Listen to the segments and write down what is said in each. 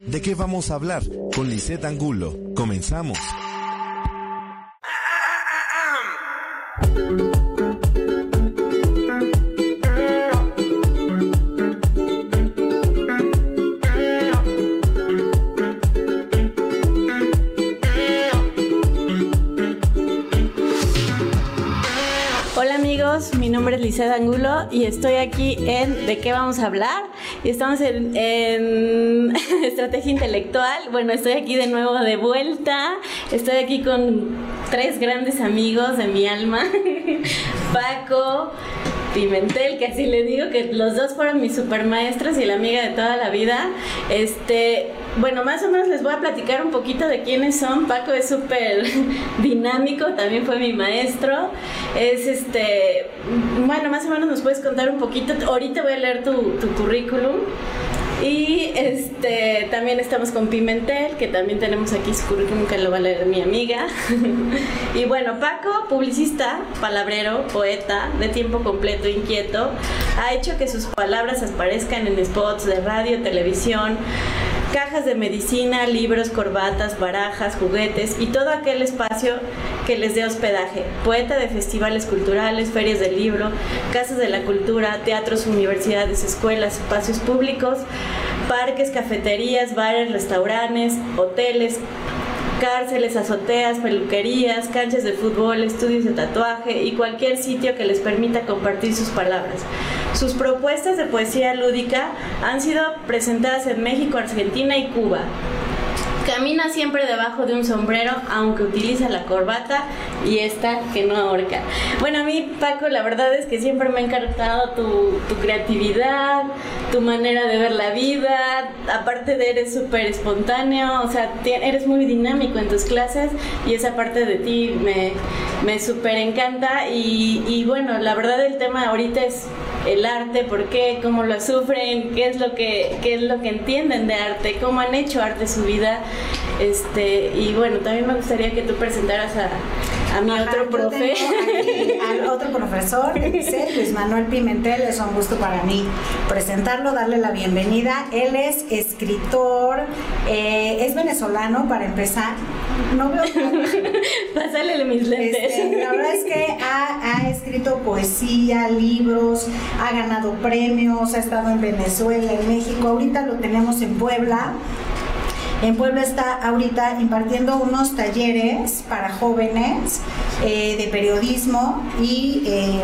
¿De qué vamos a hablar? Con Lisette Angulo. Comenzamos. Hola amigos, mi nombre es Lisette Angulo y estoy aquí en ¿De qué vamos a hablar? Y estamos en, en Estrategia Intelectual. Bueno, estoy aquí de nuevo de vuelta. Estoy aquí con tres grandes amigos de mi alma. Paco, Pimentel, que así le digo, que los dos fueron mis supermaestros y la amiga de toda la vida. Este, bueno, más o menos les voy a platicar un poquito de quiénes son. Paco es súper dinámico, también fue mi maestro. Es este, bueno, más o menos nos puedes contar un poquito. Ahorita voy a leer tu, tu currículum. Y este también estamos con Pimentel, que también tenemos aquí su currículum que lo va a leer mi amiga. y bueno, Paco, publicista, palabrero, poeta, de tiempo completo, inquieto, ha hecho que sus palabras aparezcan en spots de radio, televisión, cajas de medicina, libros, corbatas, barajas, juguetes y todo aquel espacio que les dé hospedaje. Poeta de festivales culturales, ferias del libro, casas de la cultura, teatros, universidades, escuelas, espacios públicos, parques, cafeterías, bares, restaurantes, hoteles, cárceles, azoteas, peluquerías, canchas de fútbol, estudios de tatuaje y cualquier sitio que les permita compartir sus palabras. Sus propuestas de poesía lúdica han sido presentadas en México, Argentina y Cuba. Camina siempre debajo de un sombrero, aunque utiliza la corbata y esta que no ahorca. Bueno, a mí, Paco, la verdad es que siempre me ha encantado tu, creatividad, tu manera de ver la vida. Aparte de eres súper espontáneo, o sea, eres muy dinámico en tus clases y esa parte de ti me, me súper encanta. Y, y bueno, la verdad el tema ahorita es el arte, por qué, cómo lo sufren, qué es lo que, qué es lo que entienden de arte, cómo han hecho arte su vida. Este, y bueno, también me gustaría que tú presentaras a, a mi Ajá, otro yo profe. tengo aquí al otro profesor, dice Luis Manuel Pimentel, es un gusto para mí presentarlo, darle la bienvenida. Él es escritor, eh, es venezolano para empezar. No veo Pásale mis lentes. Este, la verdad es que ha, ha escrito poesía, libros, ha ganado premios, ha estado en Venezuela, en México, ahorita lo tenemos en Puebla. En Puebla está ahorita impartiendo unos talleres para jóvenes eh, de periodismo y eh,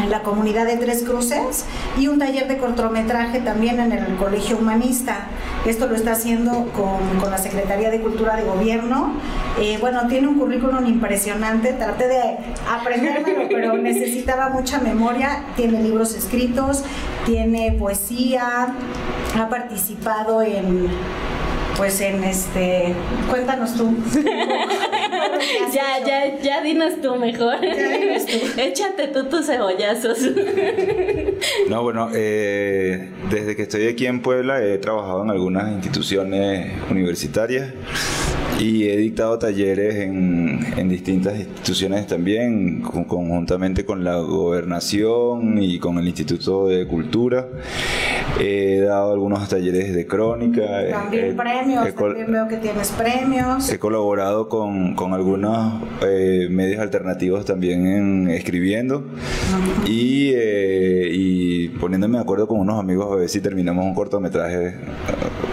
en la comunidad de Tres Cruces y un taller de cortometraje también en el Colegio Humanista. Esto lo está haciendo con, con la Secretaría de Cultura de Gobierno. Eh, bueno, tiene un currículum impresionante. Traté de aprendérmelo, pero necesitaba mucha memoria. Tiene libros escritos, tiene poesía, ha participado en pues en este, cuéntanos tú. ya, ya, ya dinos tú mejor. Ya dinos tú. Échate tú tus cebollazos. No, bueno, eh, desde que estoy aquí en Puebla he trabajado en algunas instituciones universitarias y he dictado talleres en, en distintas instituciones también, con- conjuntamente con la gobernación y con el Instituto de Cultura. He dado algunos talleres de crónica. También he- premios, he también veo que tienes premios. He colaborado con, con algunos eh, medios alternativos también en escribiendo y, eh, y poniéndome de acuerdo con unos amigos a ver si terminamos un cortometraje eh,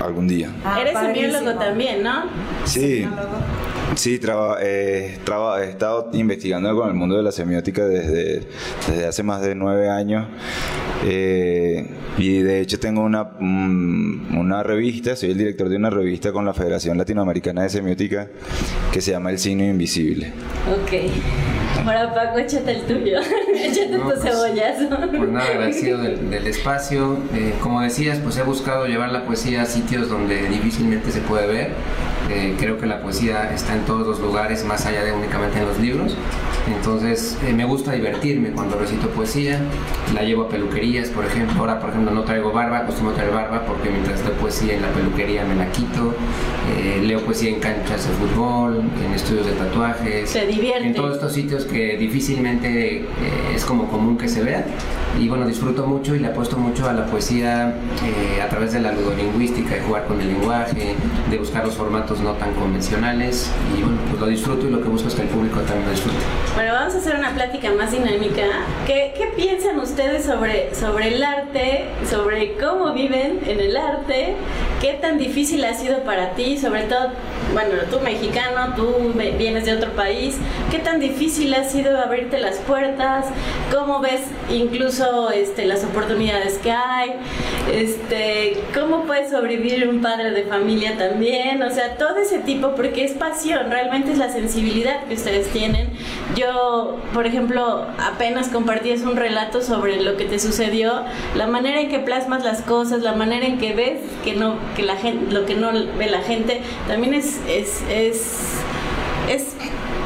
algún día. Ah, Eres padrísimo. semiólogo también, ¿no? Sí, Semiólogo. sí, traba- eh, traba- he estado investigando con el mundo de la semiótica desde, desde hace más de nueve años. eh, y de hecho tengo una, mm, una revista, soy el director de una revista con la Federación Latinoamericana de Semiótica que se llama El Signo Invisible. Ok. Ahora Paco, échate el tuyo. échate No, tu pues, cebollazo. Pues nada, agradecido del, del espacio. Eh, como decías, pues he buscado llevar la poesía a sitios donde difícilmente se puede ver. Eh, creo que la poesía está en todos los lugares, más allá de únicamente en los libros. Entonces, eh, me gusta divertirme cuando recito poesía. La llevo a peluquerías, por ejemplo. Ahora, por ejemplo, no traigo barba, acostumbro traer barba porque mientras leo poesía en la peluquería me la quito. Eh, leo poesía en canchas de fútbol, en estudios de tatuajes. Se divierte. En todos estos sitios que difícilmente eh, es como común que se vean. Y bueno, disfruto mucho y le apuesto mucho a la poesía eh, a través de la ludolingüística, de jugar con el lenguaje, de buscar los formatos no tan convencionales. Y bueno, pues lo disfruto y lo que busco es que el público también lo disfrute. Bueno, vamos a hacer una plática más dinámica. ¿Qué, qué piensan ustedes sobre, sobre el arte, sobre cómo viven en el arte? ¿Qué tan difícil ha sido para ti? Sobre todo, bueno, tú mexicano, tú vienes de otro país. ¿Qué tan difícil ha sido abrirte las puertas? ¿Cómo ves incluso este, oportunidades que hay, este, cómo puede sobrevivir un padre de familia también, o sea, todo ese tipo, porque es pasión, realmente es la sensibilidad que ustedes tienen. Yo, por ejemplo, apenas compartías un relato sobre lo que te sucedió, la manera en que plasmas las cosas, la manera en que ves que no, que la gente, lo que no ve la gente, también es, es, es, es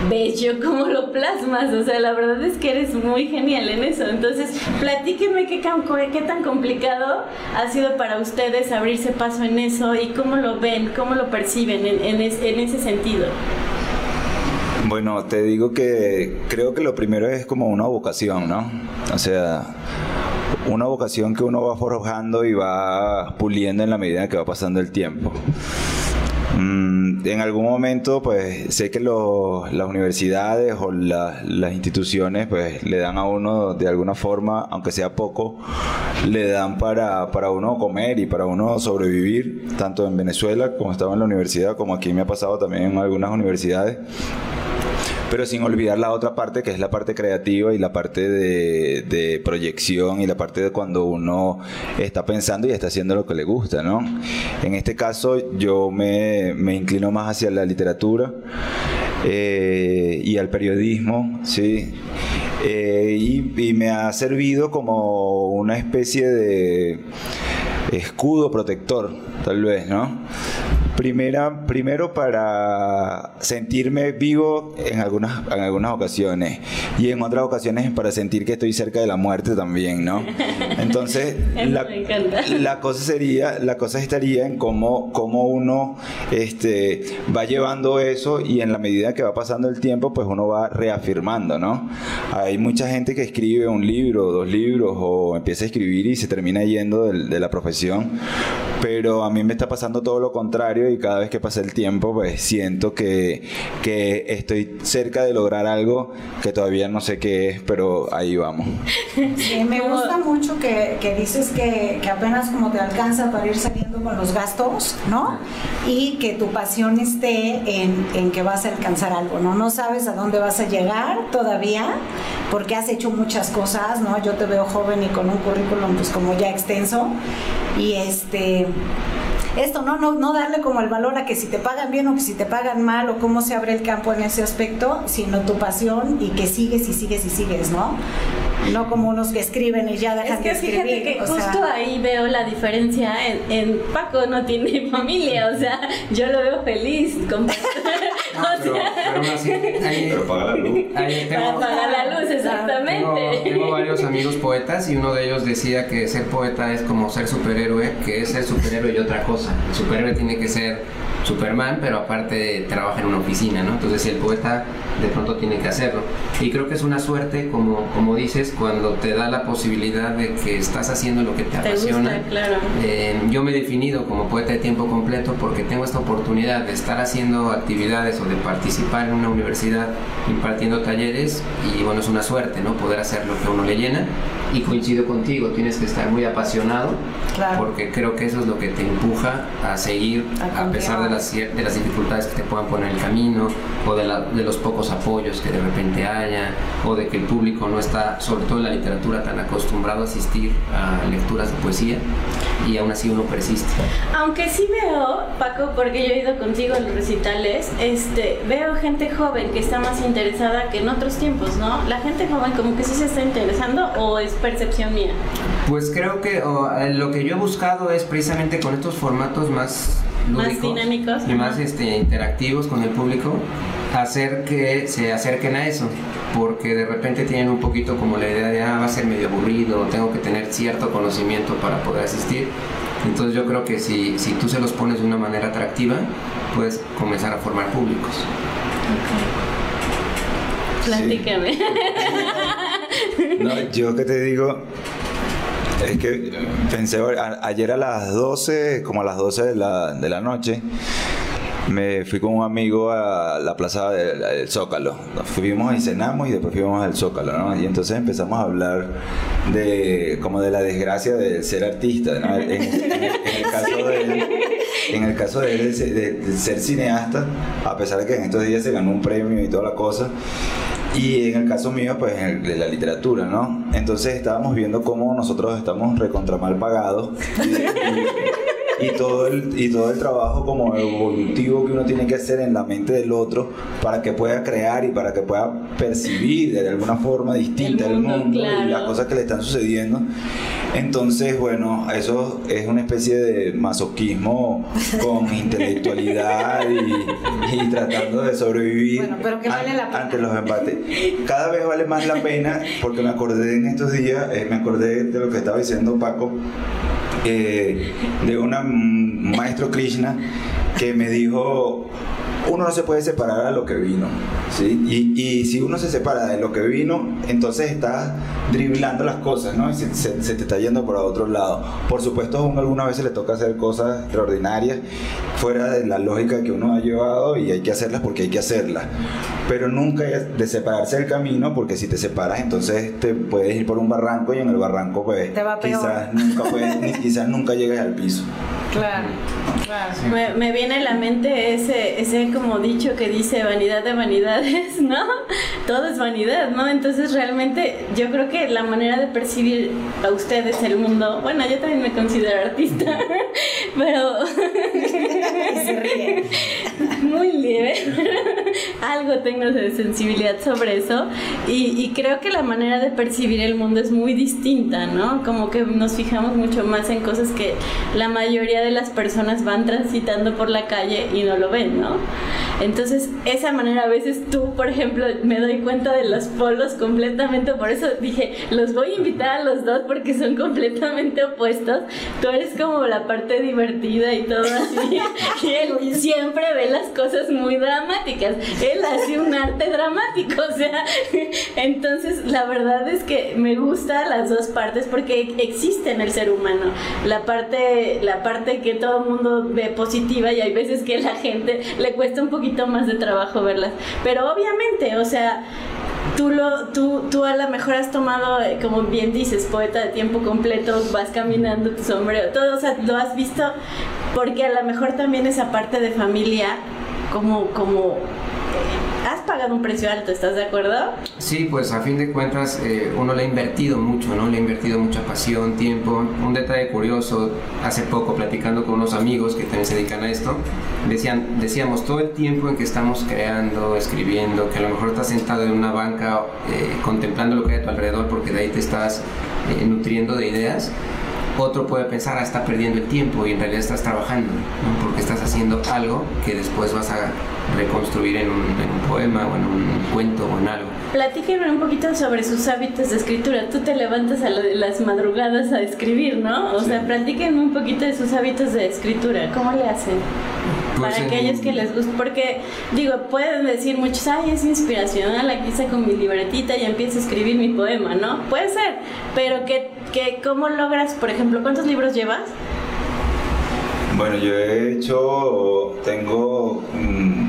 bello como lo plasmas, o sea, la verdad es que eres muy genial en eso. Entonces, platíqueme qué, tan complicado ha sido para ustedes abrirse paso en eso y cómo lo ven, cómo lo perciben en, en, en ese sentido. Bueno, te digo que creo que lo primero es como una vocación, ¿no? O sea, una vocación que uno va forjando y va puliendo en la medida que va pasando el tiempo. Mm, en algún momento, pues sé que las universidades o las instituciones, pues le dan a uno de alguna forma, aunque sea poco, le dan para, para uno comer y para uno sobrevivir, tanto en Venezuela como estaba en la universidad, como aquí me ha pasado también en algunas universidades pero sin olvidar la otra parte que es la parte creativa y la parte de, proyección y la parte de cuando uno está pensando y está haciendo lo que le gusta, ¿no? En este caso yo me, inclino más hacia la literatura eh, y al periodismo, ¿sí? Eh, y, me ha servido como una especie de escudo protector, tal vez, ¿no? Primera, primero para sentirme vivo en algunas, en algunas ocasiones y en otras ocasiones para sentir que estoy cerca de la muerte también, ¿no? Entonces, la, la, cosa sería, la cosa estaría en cómo, cómo uno este, va llevando eso y en la medida que va pasando el tiempo, pues uno va reafirmando, ¿no? Hay mucha gente que escribe un libro, dos libros o empieza a escribir y se termina yendo de, de la profesión, pero a mí me está pasando todo lo contrario y cada vez que pasa el tiempo, pues siento que, que estoy cerca de lograr algo que todavía no sé qué es, pero ahí vamos. Sí, me gusta mucho que, que dices que, que, apenas como te alcanza para ir saliendo con los gastos, ¿no? Y que tu pasión esté en, en que vas a alcanzar algo, ¿no? No sabes a dónde vas a llegar todavía, porque has hecho muchas cosas, ¿no? Yo te veo joven y con un currículum pues como ya extenso y este esto, ¿no? ¿no? No darle como el valor a que si te pagan bien o que si te pagan mal o cómo se abre el campo en ese aspecto, sino tu pasión y que sigues y sigues y sigues, ¿no? No como unos que escriben y ya dejan es que de escribir. Fíjate que justo ahí veo la diferencia en, Paco no tiene familia, o sea, yo lo veo feliz. Con... pero, pero, paga la luz. para pagar la luz, exactamente. Tengo, varios amigos poetas y uno de ellos decía que ser poeta es como ser superhéroe, que es ser superhéroe y otra cosa. El superhéroe tiene que ser Superman, pero aparte trabaja en una oficina, ¿no? Entonces el poeta de pronto tiene que hacerlo. Y creo que es una suerte, como, como dices, cuando te da la posibilidad de que estás haciendo lo que te, apasiona. claro. Eh, yo me he definido como poeta de tiempo completo porque tengo esta oportunidad de estar haciendo actividades o de participar en una universidad impartiendo talleres y bueno, es una suerte, ¿no? Poder hacer lo que a uno le llena y coincido contigo, tienes que estar muy apasionado porque creo que eso es lo que te empuja a seguir a, pesar de las, de las dificultades que te puedan poner en el camino o de, la, de los pocos apoyos que de repente haya o de que el público no está, sobre todo en la literatura, tan acostumbrado a asistir a lecturas de poesía y aún así uno persiste. Aunque sí veo, Paco, porque yo he ido contigo a los recitales, este, veo gente joven que está más interesada que en otros tiempos, ¿no? La gente joven como que sí se está interesando o es percepción mía? Pues creo que eh, lo que yo he buscado es precisamente con estos formatos más lúdicos dinámicos y más este, interactivos con el público, hacer que se acerquen a eso, porque de repente tienen un poquito como la idea de, ah, va a ser medio aburrido, tengo que tener cierto conocimiento para poder asistir. Entonces yo creo que si, si tú se los pones de una manera atractiva, puedes comenzar a formar públicos. Platícame. No, yo que te digo, es que pensé, ayer a las 12, como a las 12 de la, de la noche, me fui con un amigo a la plaza del, Zócalo. fuimos y cenamos y después fuimos al Zócalo, ¿no? Y entonces empezamos a hablar de como de la desgracia de ser artista, ¿no? en, el caso de él, en el caso de, él, de, ser cineasta, a pesar de que en estos días se ganó un premio y toda la cosa, y en el caso mío, pues de la literatura, ¿no? Entonces estábamos viendo cómo nosotros estamos recontra mal pagados. y todo el, y todo el trabajo como evolutivo que uno tiene que hacer en la mente del otro para que pueda crear y para que pueda percibir de alguna forma distinta el mundo, y las cosas que le están sucediendo. Entonces, bueno, eso es una especie de masoquismo con intelectualidad y, tratando de sobrevivir ante los embates. Cada vez vale más la pena porque me acordé en estos días, eh, me acordé de lo que estaba diciendo Paco eh, de un maestro Krishna que me dijo, uno no se puede separar a lo que vino, ¿sí? Y, y si uno se separa de lo que vino, entonces está driblando las cosas, ¿no? Y se, se, te está yendo por otro lado. Por supuesto, a uno algunas veces le toca hacer cosas extraordinarias fuera de la lógica que uno ha llevado y hay que hacerlas porque hay que hacerlas. Pero nunca de separarse del camino, porque si te separas, entonces te puedes ir por un barranco y en el barranco, pues, quizás nunca, quizás nunca llegues al piso. Claro, claro. Me, me, viene a la mente ese, ese como dicho que dice vanidad de vanidades, ¿no? Todo es vanidad, ¿no? Entonces realmente yo creo que la manera de percibir a ustedes el mundo, bueno, yo también me considero artista, pero... Se ríe. Muy libre. Algo tengo de sensibilidad sobre eso y, y creo que la manera de percibir el mundo es muy distinta, ¿no? Como que nos fijamos mucho más en cosas que la mayoría de las personas van transitando por la calle y no lo ven, ¿no? Entonces, esa manera a veces tú, por ejemplo, me doy cuenta de los polos completamente, por eso dije, los voy a invitar a los dos porque son completamente opuestos. Tú eres como la parte divertida y todo así, y él siempre ve las cosas muy dramáticas. Él hace un arte dramático, o sea, entonces la verdad es que me gusta las dos partes porque existe en el ser humano. La parte, la parte que todo el mundo ve positiva y hay veces que la gente le cuesta un poquito más de trabajo verlas. Pero obviamente, o sea, tú, lo, tú, tú a lo mejor has tomado, eh, como bien dices, poeta de tiempo completo, vas caminando tu sombrero, todo, o sea, lo has visto porque a lo mejor también esa parte de familia, como, como has pagado un precio alto, ¿estás de acuerdo? Sí, pues a fin de cuentas eh, uno le ha invertido mucho, ¿no? Le ha invertido mucha pasión, tiempo. Un detalle curioso, hace poco platicando con unos amigos que también se dedican a esto, decían, decíamos todo el tiempo en que estamos creando, escribiendo, que a lo mejor estás sentado en una banca eh, contemplando lo que hay a tu alrededor porque de ahí te estás eh, nutriendo de ideas otro puede pensar, ah, está perdiendo el tiempo y en realidad estás trabajando, porque estás haciendo algo que después vas a reconstruir en un, poema o en un cuento o en algo. Platíquenme un poquito sobre sus hábitos de escritura. Tú te levantas a las madrugadas a escribir, ¿no? O sea, platíquenme un poquito de sus hábitos de escritura. ¿Cómo le hacen? Pues Para aquellos que les gusta, porque digo, pueden decir muchos, ay, es inspiracional, aquí con mi libretita y empiezo a escribir mi poema, ¿no? Puede ser, pero que, que ¿cómo logras, por ejemplo, cuántos libros llevas? Bueno, yo he hecho, tengo mm,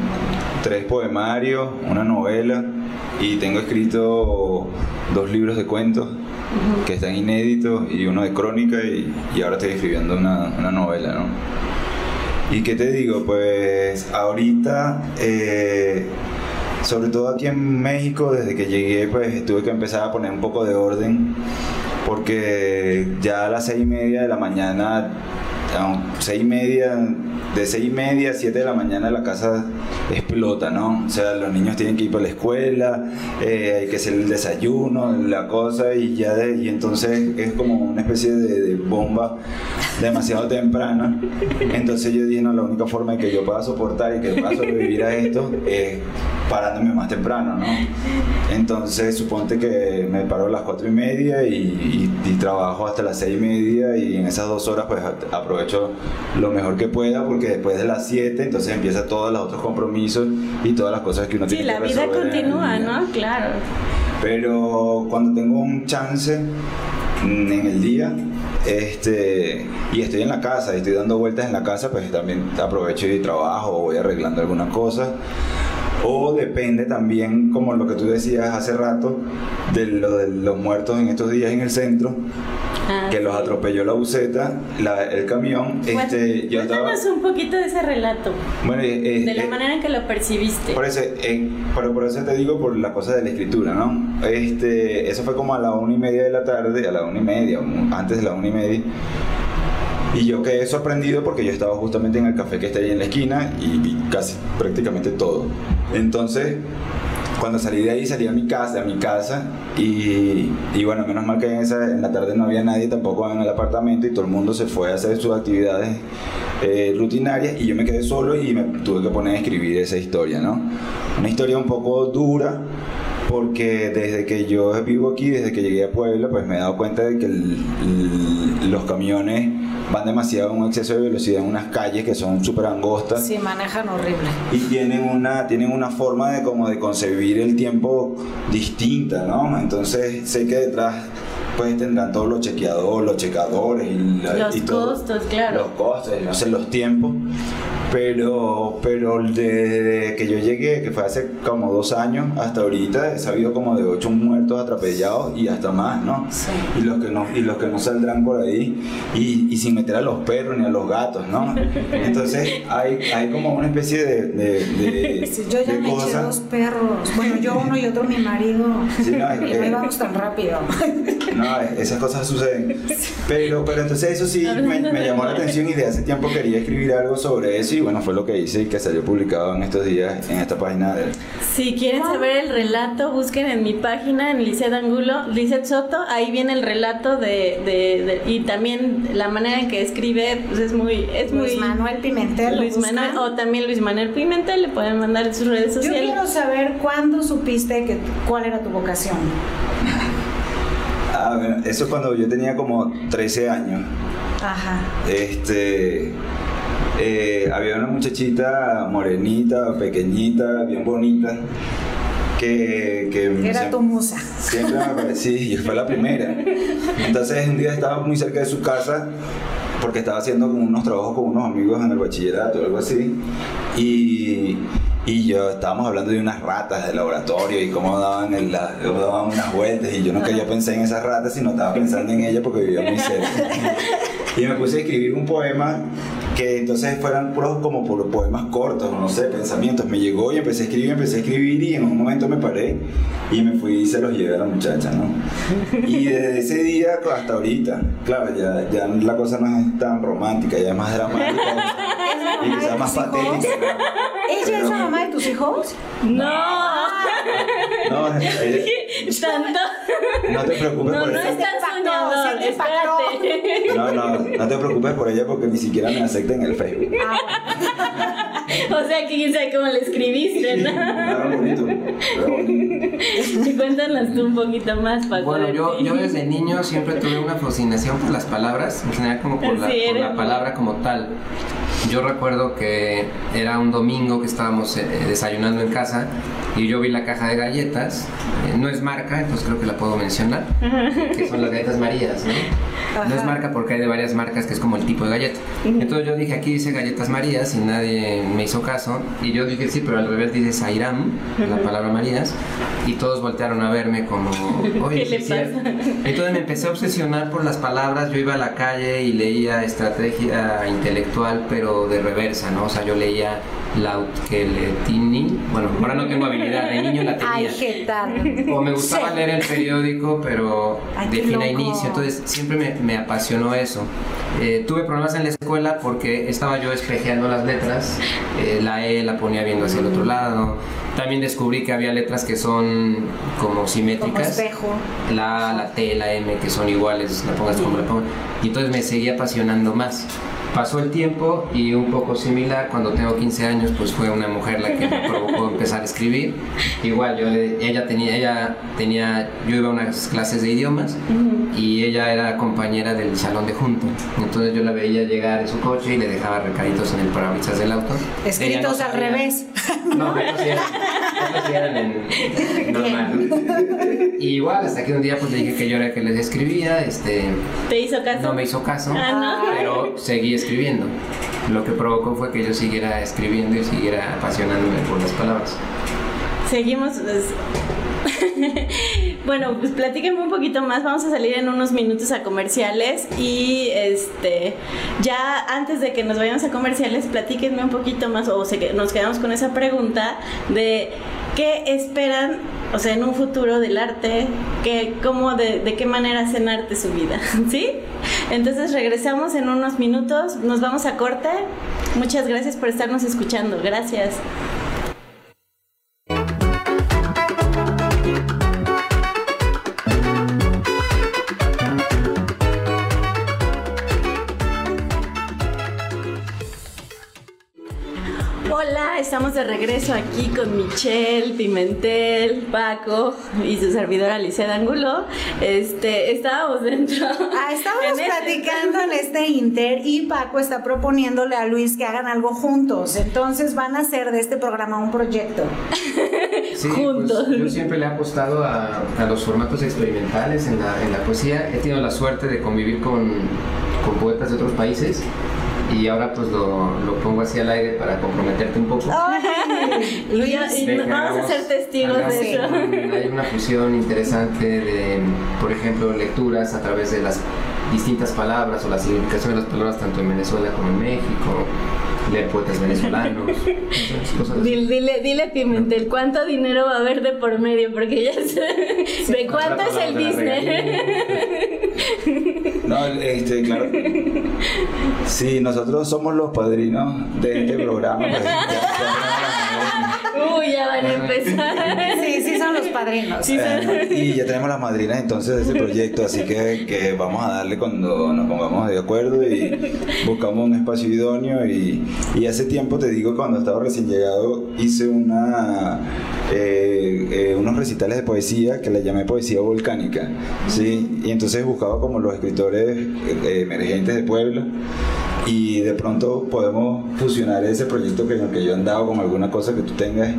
tres poemarios, una novela y tengo escrito dos libros de cuentos que están inéditos y uno de crónica y, ahora estoy escribiendo una, una, novela, ¿no? ¿Y qué te digo? Pues ahorita, eh, sobre todo aquí en México, desde que llegué, pues tuve que empezar a poner un poco de orden porque ya a las seis y media de la mañana seis y media, de seis y media a siete de la mañana la casa explota, ¿no? O sea, los niños tienen que ir para la escuela, eh, hay que hacer el desayuno, la cosa, y ya de, y entonces es como una especie de, bomba demasiado temprana. Entonces yo dije, no, la única forma de que yo pueda soportar y que pueda sobrevivir a esto es parándome más temprano, ¿no? Entonces suponte que me paro a las cuatro y media y, y trabajo hasta las seis y media y en esas dos horas pues aprovecho aprovecho lo mejor que pueda porque después de las 7 entonces empieza todos los otros compromisos y todas las cosas que uno Sí, tiene la que vida resolver en el continúa, día. ¿no? Claro. Pero cuando tengo un chance mm, en el día este, y estoy en la casa y estoy dando vueltas en la casa, pues también aprovecho y trabajo o voy arreglando algunas cosas. O depende también, como lo que tú decías hace rato, de lo de los muertos en estos días en el centro, Ah, que los atropelló la buceta, la- el camión. Este, yo estaba, un poquito de ese relato, bueno, eh, de la eh, manera en que lo percibiste. por eso, eh, pero por eso te digo por la cosa de la escritura, ¿no? Este, eso fue como a la una y media de la tarde, a la una y media, antes de la una y media. Y yo quedé sorprendido porque yo estaba justamente en el café que está ahí en la esquina y vi casi prácticamente todo. Entonces, cuando salí de ahí, salí a mi casa, a mi casa y, bueno, menos mal que en, esa, en la tarde no había nadie tampoco en el apartamento y todo el mundo se fue a hacer sus actividades eh, rutinarias y yo me quedé solo y me tuve que poner a escribir esa historia, ¿no? Una historia un poco dura porque desde que yo vivo aquí, desde que llegué a Puebla, pues me he dado cuenta de que el- el- los camiones van demasiado a un exceso de velocidad en unas calles que son súper angostas Sí, manejan horrible. y tienen una, tienen una forma de como de concebir el tiempo distinta, ¿no? Entonces sé que detrás pues tendrán todos los chequeadores, los checadores y, la- Los y todo. costos, claro. Los costos, no sé los tiempos. Pero, pero desde que yo llegué, que fue hace como dos años, hasta ahorita he sabido como de ocho muertos atropellados y hasta más, ¿no? Sí. Y los que no, y los que no saldrán por ahí, y, y sin meter a los perros ni a los gatos, ¿no? Entonces hay, hay como una especie de, de, de, Sí, yo ya de me eché cosa. dos perros. Bueno, yo uno y otro mi marido. Sí, no, es y que- no íbamos tan rápido. No, esas cosas suceden. Pero, pero entonces eso sí me, me llamó la atención y de hace tiempo quería escribir algo sobre eso y bueno, fue lo que hice y que salió publicado en estos días en esta página de... Si quieren saber el relato, busquen en mi página, en Lizeth Angulo, Lizeth Soto, ahí viene el relato de, de- de- y también la manera en que escribe, pues es muy, es Luis muy Manuel Pimentel. ¿lo Luis? Manuel, o también Luis Manuel Pimentel, le pueden mandar en sus redes Yo sociales. quiero saber cuándo supiste que cuál era tu vocación. Ah, eso es cuando yo tenía como 13 años. Ajá. Este... eh, había una muchachita morenita, pequeñita, bien bonita, que... que Era siempre- tu musa. Siempre me parecía, y fue la primera. Entonces un día estaba muy cerca de su casa porque estaba haciendo unos trabajos con unos amigos en el bachillerato o algo así. Y, y yo estábamos hablando de unas ratas del laboratorio y cómo daban, el- la- daban unas vueltas. Y yo no quería pensar en esas ratas, sino estaba pensando en ella porque vivía muy cerca. Y me puse a escribir un poema que entonces fueran puros como por poemas cortos, no sé, pensamientos. Me llegó y empecé a escribir, empecé a escribir y en un momento me paré y me fui y se los llevé a la muchacha, ¿no? Y desde ese día hasta ahorita, claro, ya, ya la cosa no es tan romántica, ya es más dramática y quizás más tus hijos? ¿Ella es la mamá de tus hijos? No, No, ella- tanto. no te preocupes No, por no ella. es tan soñador, se te espérate. No, no, no te preocupes por ella porque ni siquiera me acepta en el Facebook. O sea, que quién sabe cómo le escribiste, ¿no? Era bonito. Y cuéntanos tú un poquito más, Paco. Bueno, yo, yo desde niño siempre tuve una fascinación por las palabras, en general como por la, por la palabra como tal. Yo recuerdo que era un domingo que estábamos eh, desayunando en casa y yo vi la caja de galletas, eh, no es marca, entonces creo que la puedo mencionar, que son las galletas Marías, ¿no? No es marca porque hay de varias marcas que es como el tipo de galleta. Entonces yo dije, aquí dice galletas Marías y nadie me hizo caso. Y yo dije, sí, pero al revés dice Sairam, la palabra Marías. Y todos voltearon a verme como, oye, ¿Qué sí le es cierto". pasa? Entonces me empecé a obsesionar por las palabras. Yo iba a la calle y leía estrategia intelectual, pero de reversa, ¿no? O sea, yo leía Lautkeletini. Bueno, ahora no tengo habilidad, de niño la tenía. Ay, qué tal. O me gustaba Sí. leer el periódico, pero Ay, de fin a inicio. Entonces siempre me, me apasionó eso. Eh, tuve problemas en la escuela porque estaba yo espejeando las letras. Eh, la E la ponía viendo hacia el otro lado. También descubrí que había letras que son como Como simétricas. espejo. La A, la T, la M, que son iguales, la pongas como la pongas. Y entonces me seguía apasionando más. Pasó el tiempo y un poco similar, cuando tengo 15 años, pues fue una mujer la que me provocó empezar a escribir. Igual, yo ella tenía, ella tenía, yo iba a unas clases de idiomas y ella era compañera del salón de junto. Entonces yo la veía llegar en su coche y le dejaba recaditos en el parabrisas del auto. Escritos al revés. No, pero sí eran, en normal. Y igual, hasta que un día pues le dije que yo era que les escribía, este... ¿Te hizo caso? No me hizo caso, ah, pero seguí escribiendo. Lo que provocó fue que yo siguiera escribiendo y siguiera apasionándome por las palabras. Seguimos... Pues, bueno, pues platíquenme un poquito más. Vamos a salir en unos minutos a comerciales y este ya antes de que nos vayamos a comerciales, platíquenme un poquito más o nos quedamos con esa pregunta de qué esperan, o sea, en un futuro del arte, que cómo de, de qué manera hacen arte su vida, ¿sí? Entonces regresamos en unos minutos, nos vamos a corte. Muchas gracias por estarnos escuchando. Gracias. Estamos de regreso aquí con Michelle, Pimentel, Paco y su servidora Alicia Angulo. Este, estábamos dentro. Ah, estábamos este platicando en este Inter y Paco está proponiéndole a Luis que hagan algo juntos. Entonces van a hacer de este programa un proyecto. Sí, pues, juntos. yo siempre le he apostado a, los formatos experimentales en la, en la, poesía. He tenido la suerte de convivir con, con poetas de otros países y ahora pues lo, lo, pongo así al aire para comprometerte un poco. Luis, vamos a ser testigos de eso. Hay una fusión interesante de, por ejemplo, lecturas a través de las distintas palabras o la significación de las palabras tanto en Venezuela como en México leer poetas venezolanos. dile, dile, Pimentel, ¿cuánto dinero va a haber de por medio? Porque ya sé. ¿De cuánto es el Disney? No, este, claro. Sí, nosotros somos los padrinos de este programa. Uy, ya van a empezar. Sí, sí son los padrinos. y ya tenemos las madrinas entonces de ese proyecto, así que, que, vamos a darle cuando nos pongamos de acuerdo y buscamos un espacio idóneo. Y, y hace tiempo, te digo, cuando estaba recién llegado, hice una, eh, eh, unos recitales de poesía que le llamé poesía volcánica. ¿sí? Y entonces buscaba como los escritores eh, emergentes de Puebla y de pronto podemos fusionar ese proyecto que, en el que yo he andado con alguna cosa que tú tengas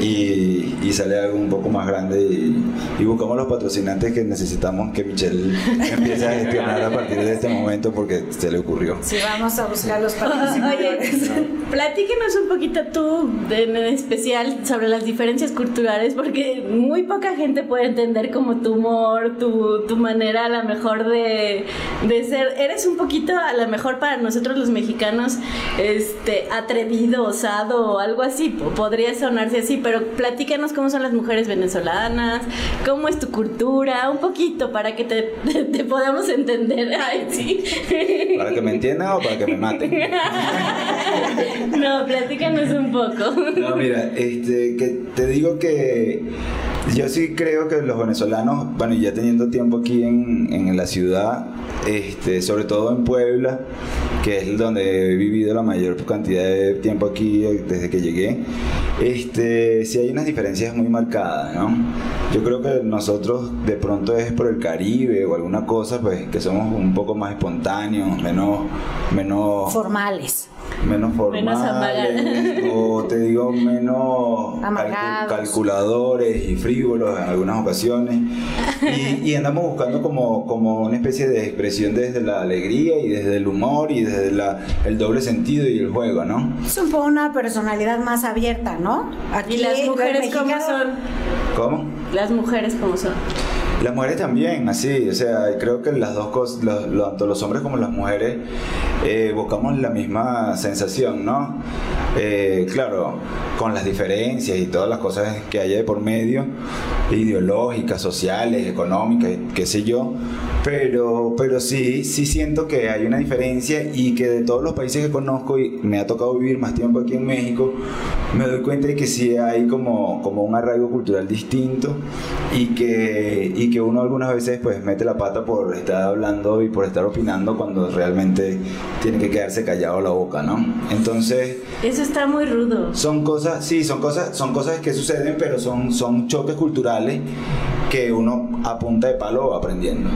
y, y sale algo un poco más grande y, y, buscamos los patrocinantes que necesitamos que Michelle empiece a gestionar a partir de este momento porque se le ocurrió. Sí, vamos a buscar los patrocinantes. Oye, platíquenos un poquito tú en especial sobre las diferencias culturales porque muy poca gente puede entender como tu humor, tu, tu manera a lo mejor de, de ser, eres un poquito a lo mejor para nosotros los mexicanos este, atrevido, osado o algo así. Podría sonarse así, pero platícanos cómo son las mujeres venezolanas, cómo es tu cultura, un poquito para que te, te, podamos entender. Ay, sí. ¿Para que me entiendan o para que me maten? no, platícanos un poco. No, mira, este, que te digo que yo sí creo que los venezolanos, bueno, ya teniendo tiempo aquí en, en la ciudad, este, sobre todo en Puebla, que es donde he vivido la mayor cantidad de tiempo aquí desde que llegué, este, sí hay unas diferencias muy marcadas, ¿no? Yo creo que nosotros de pronto es por el Caribe o alguna cosa, pues que somos un poco más espontáneos, menos, menos formales menos formales o te digo menos calculadores y frívolos en algunas ocasiones y, andamos buscando como, como una especie de expresión desde la alegría y desde el humor y desde la, el doble sentido y el juego, ¿no? Es un poco una personalidad más abierta, ¿no? Aquí ¿Y las mujeres cómo son? ¿Cómo? Las mujeres cómo son. Las mujeres también, así, o sea, creo que las dos cosas, tanto los hombres como las mujeres, eh, buscamos la misma sensación, ¿no? Eh, claro, con las diferencias y todas las cosas que hay por medio, ideológicas, sociales, económicas, qué sé yo, pero, pero sí, sí siento que hay una diferencia y que de todos los países que conozco y me ha tocado vivir más tiempo aquí en México, me doy cuenta de que sí hay como, como un arraigo cultural distinto y que, y que uno algunas veces pues mete la pata por estar hablando y por estar opinando cuando realmente tiene que quedarse callado la boca, ¿no? Entonces... Eso está muy rudo. Son cosas, sí, son cosas, son cosas que suceden, pero son, son choques culturales que uno a de palo aprendiendo.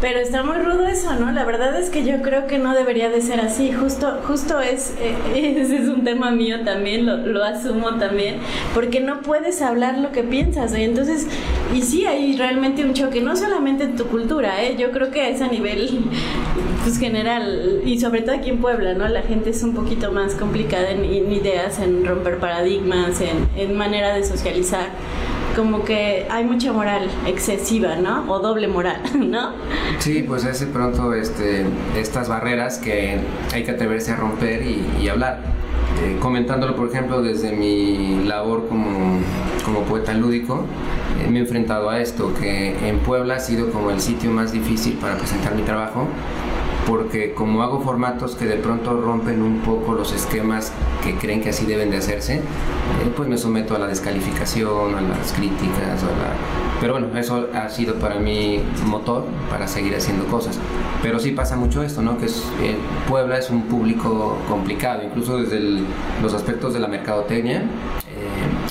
Pero está muy rudo eso, ¿no? La verdad es que yo creo que no debería de ser así. Justo, justo es, eh, ese es un tema mío también, lo, asumo también, porque no puedes hablar lo que piensas. ¿eh? Entonces, y sí hay realmente un choque, no solamente en tu cultura, ¿eh? yo creo que es a nivel pues, general, y sobre todo aquí en Puebla, ¿no? La gente es un poquito más complicada en, en ideas, en romper paradigmas, en, en manera de socializar como que hay mucha moral excesiva, ¿no? O doble moral, ¿no? Sí, pues es de pronto este, estas barreras que hay que atreverse a romper y, y hablar. Eh, comentándolo, por ejemplo, desde mi labor como, como poeta lúdico, eh, me he enfrentado a esto, que en Puebla ha sido como el sitio más difícil para presentar mi trabajo, porque como hago formatos que de pronto rompen un poco los esquemas que creen que así deben de hacerse, eh, pues me someto a la descalificación, a las críticas, a la... pero bueno, eso ha sido para mí motor para seguir haciendo cosas. Pero sí pasa mucho esto, ¿no? Que es, eh, Puebla es un público complicado, incluso desde el, los aspectos de la mercadotecnia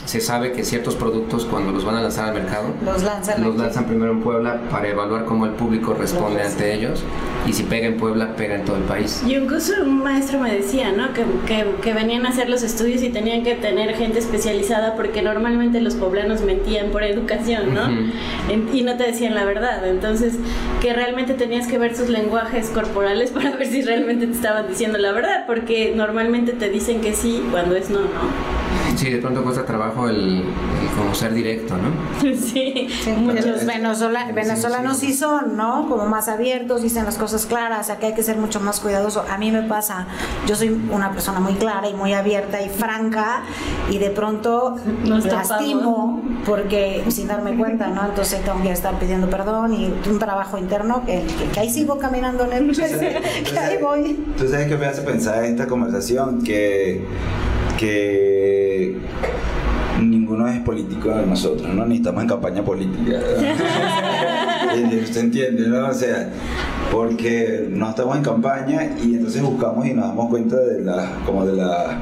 se sabe que ciertos productos cuando los van a lanzar al mercado los lanzan, los lanzan primero en Puebla para evaluar cómo el público responde ante ellos y si pega en Puebla pega en todo el país y incluso un maestro me decía ¿no? que, que, que venían a hacer los estudios y tenían que tener gente especializada porque normalmente los poblanos mentían por educación ¿no? Uh -huh. y no te decían la verdad entonces que realmente tenías que ver sus lenguajes corporales para ver si realmente te estaban diciendo la verdad porque normalmente te dicen que sí cuando es no ¿no? Sí, de pronto cuesta trabajo el, el como ser directo, ¿no? Sí, sí los venezola, venezolanos sí, sí, son, ¿no? Como más abiertos, dicen las cosas claras, aquí hay que ser mucho más cuidadoso. A mí me pasa, yo soy una persona muy clara y muy abierta y franca y de pronto Nos lastimo porque sin darme cuenta, ¿no? Entonces tengo que estar pidiendo perdón y un trabajo interno que, que, que ahí sigo caminando en el... que ahí voy. Tú sabes que me hace pensar esta conversación que que ninguno es político de nosotros, ¿no? Ni estamos en campaña política. ¿Usted entiende, no? O sea, porque no estamos en campaña y entonces buscamos y nos damos cuenta de la, como de la,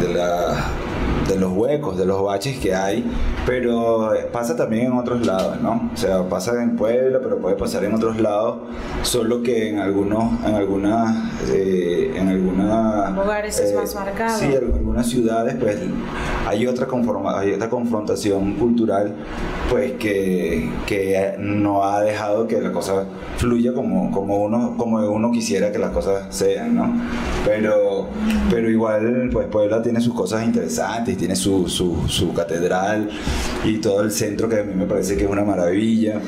de la de los huecos, de los baches que hay, pero pasa también en otros lados, ¿no? O sea, pasa en Puebla, pero puede pasar en otros lados, solo que en algunos, en algunas, eh, en algunas lugares eh, es más marcado. Sí, en algunas ciudades, pues hay otra conforma, hay otra confrontación cultural, pues que, que no ha dejado que la cosa fluya como, como uno, como uno quisiera que las cosas sean, ¿no? Pero, pero igual, pues Puebla tiene sus cosas interesantes tiene su, su, su, catedral y todo el centro que a mí me parece que es una maravilla.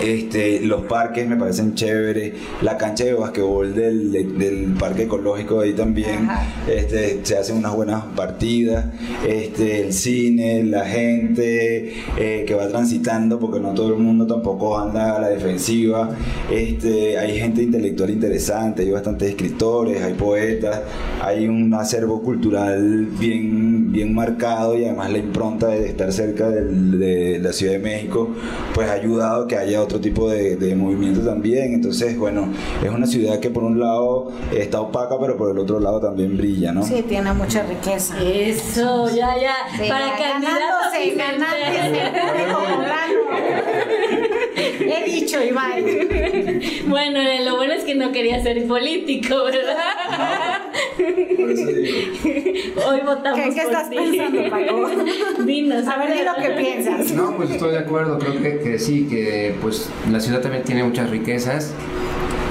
Este, los parques me parecen chéveres, la cancha de basquetbol del, del parque ecológico ahí también, este, se hacen unas buenas partidas, este, el cine, la gente eh, que va transitando, porque no todo el mundo tampoco anda a la defensiva, este, hay gente intelectual interesante, hay bastantes escritores, hay poetas, hay un acervo cultural bien, bien marcado y además la impronta de estar cerca del, de la Ciudad de México, pues ha ayudado a que haya otro tipo de, de, movimiento también. Entonces, bueno, es una ciudad que por un lado está opaca, pero por el otro lado también brilla, ¿no? Sí, tiene mucha riqueza. Eso, ya, ya. Sí, Para ganándose, ganándose. He dicho, Iván. Bueno, lo bueno es que no quería ser político, ¿verdad? Por eso digo. Hoy votamos ¿Qué, qué por estás ti. pensando, Paco? Dinos. A ver, di lo que piensas. No, pues estoy de acuerdo, creo que, que sí, que pues la ciudad también tiene muchas riquezas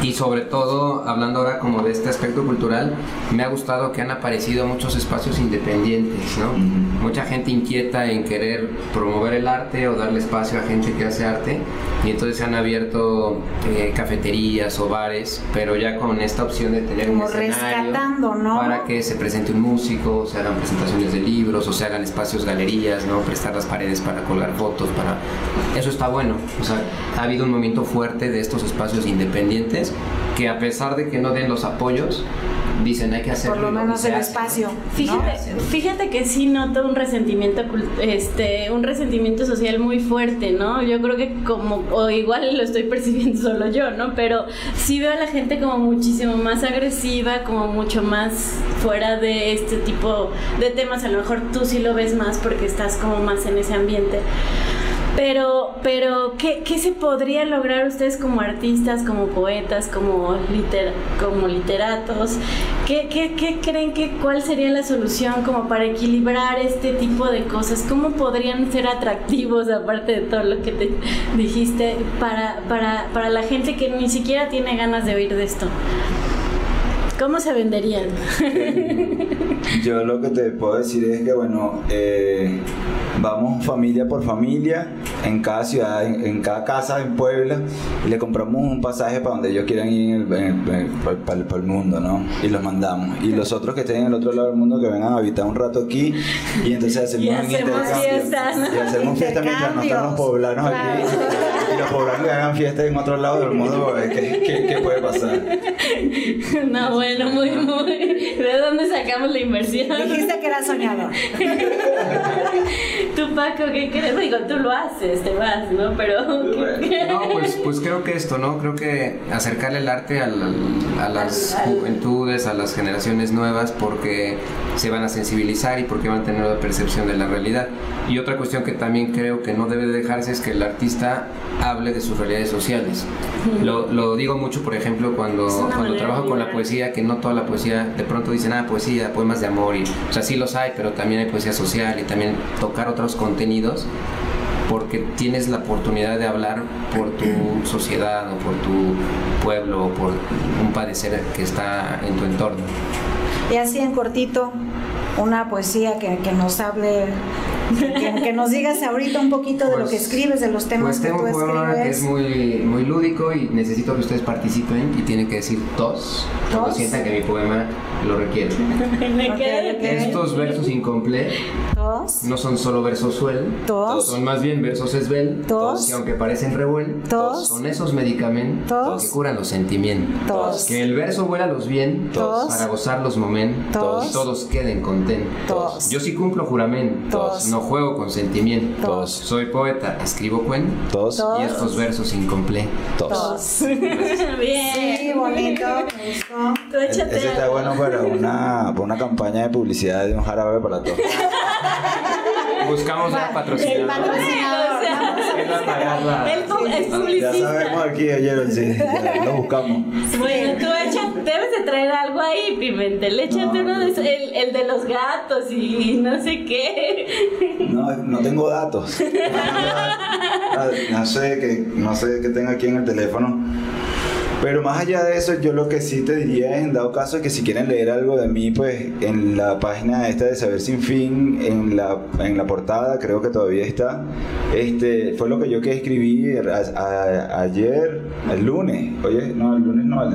Y sobre todo, hablando ahora como de este aspecto cultural, me ha gustado que han aparecido muchos espacios independientes, ¿no? Mucha gente inquieta en querer promover el arte o darle espacio a gente que hace arte. Y entonces se han abierto eh, cafeterías o bares, pero ya con esta opción de tener Como un escenario rescatando, ¿no? para que se presente un músico, se hagan presentaciones de libros o se hagan espacios galerías, ¿no? Prestar las paredes para colgar fotos, para eso está bueno. O sea, ha habido un movimiento fuerte de estos espacios independientes que a pesar de que no den los apoyos, dicen hay que hacerlo. Por lo menos el espacio. ¿no? Fíjate, fíjate que sí noto un resentimiento, este, un resentimiento social muy fuerte, ¿no? Yo creo que como, o igual lo estoy percibiendo solo yo, ¿no? Pero sí veo a la gente como muchísimo más agresiva, como mucho más fuera de este tipo de temas. A lo mejor tú sí lo ves más porque estás como más en ese ambiente. Pero, pero ¿qué, qué se podría lograr ustedes como artistas, como poetas, como, liter, como literatos? ¿Qué, qué, qué creen que cuál sería la solución como para equilibrar este tipo de cosas? ¿Cómo podrían ser atractivos, aparte de todo lo que te dijiste, para, para, para la gente que ni siquiera tiene ganas de oír de esto? ¿Cómo se venderían? Yo lo que te puedo decir es que, bueno, eh, vamos familia por familia en cada ciudad, en, en cada casa en Puebla, y le compramos un pasaje para donde ellos quieran ir en el- en el- para, para el- mundo, ¿no? Y los mandamos. Y los otros que estén en el otro lado del mundo que vengan a habitar un rato aquí, y entonces hacemos Y un hacemos intercambio. fiestas, ¿no? Y hacemos fiesta mientras no están los poblanos aquí. Y los poblanos que hagan fiesta en otro lado del mundo, qué, qué- qué puede pasar. No, bueno, muy, muy. ¿De dónde sacamos la inversión? Dijiste que era soñador. Tú, Paco, ¿qué crees? Digo, tú lo haces, te vas, ¿no? Pero. ¿qué- No, pues, pues creo que esto, ¿no? Creo que acercarle el arte al- a las Al- al- juventudes, a las generaciones nuevas, porque se van a sensibilizar y porque van a tener una percepción de la realidad. Y otra cuestión que también creo que no debe de dejarse es que el artista hable de sus realidades sociales. Lo, lo digo mucho, por ejemplo, cuando, cuando trabajo con la poesía, que no toda la poesía, de pronto dicen, ah, poesía, poemas de amor, y, o sea, sí los hay, pero también hay poesía social y también tocar otros contenidos porque tienes la oportunidad de hablar por tu sociedad o por tu pueblo o por un padecer que está en tu entorno. Y así en cortito, una poesía que, que nos hable, que, que nos digas ahorita un poquito de lo Pues- que escribes, de los temas Pues que tengo tú un poema que es escribes. muy, muy lúdico y necesito que ustedes participen y tienen que decir tos cuando ¿Tos? sientan que mi poema lo requiere. Me Ok, quedé. ok. Estos versos incompletos Tos, no son solo versos sueltos, tos, son más bien versos Tos. que aunque parecen revueltos, Tos. son esos medicamentos Tos. que curan los sentimientos. Tos. Que el verso vuela los Tos. para gozar los momentos Tos. y todos queden contentos. Tos. Yo sí cumplo juramentos, Tos. No juego con sentimientos. Tos. Soy poeta, escribo cuentos Todos. Tos. y estos versos incompletos. tos. Bien. Sí, bonito. Tú échate. Ese está bueno para una, para una campaña de publicidad de un jarabe para todos. Buscamos ya El patrocinador. patrocinador. O sea, vamos a Él va a pagar la- Él pu- es Ya publicista. sabemos aquí, oyeron, sí, ya lo buscamos. Bueno, tú echa, debes de traer algo ahí, Pimentel. Échate No, uno de el, el de los gatos y no sé qué. No, no tengo datos. No, datos. no sé que no sé qué tengo aquí en el teléfono. Pero más allá de eso, yo lo que sí te diría es, en dado caso, que si quieren leer algo de mí, pues en la página esta de Saber Sin Fin, en la, en la portada, creo que todavía está, este, fue lo que yo que escribí a- a- ayer, el lunes, oye, no, el lunes no, el,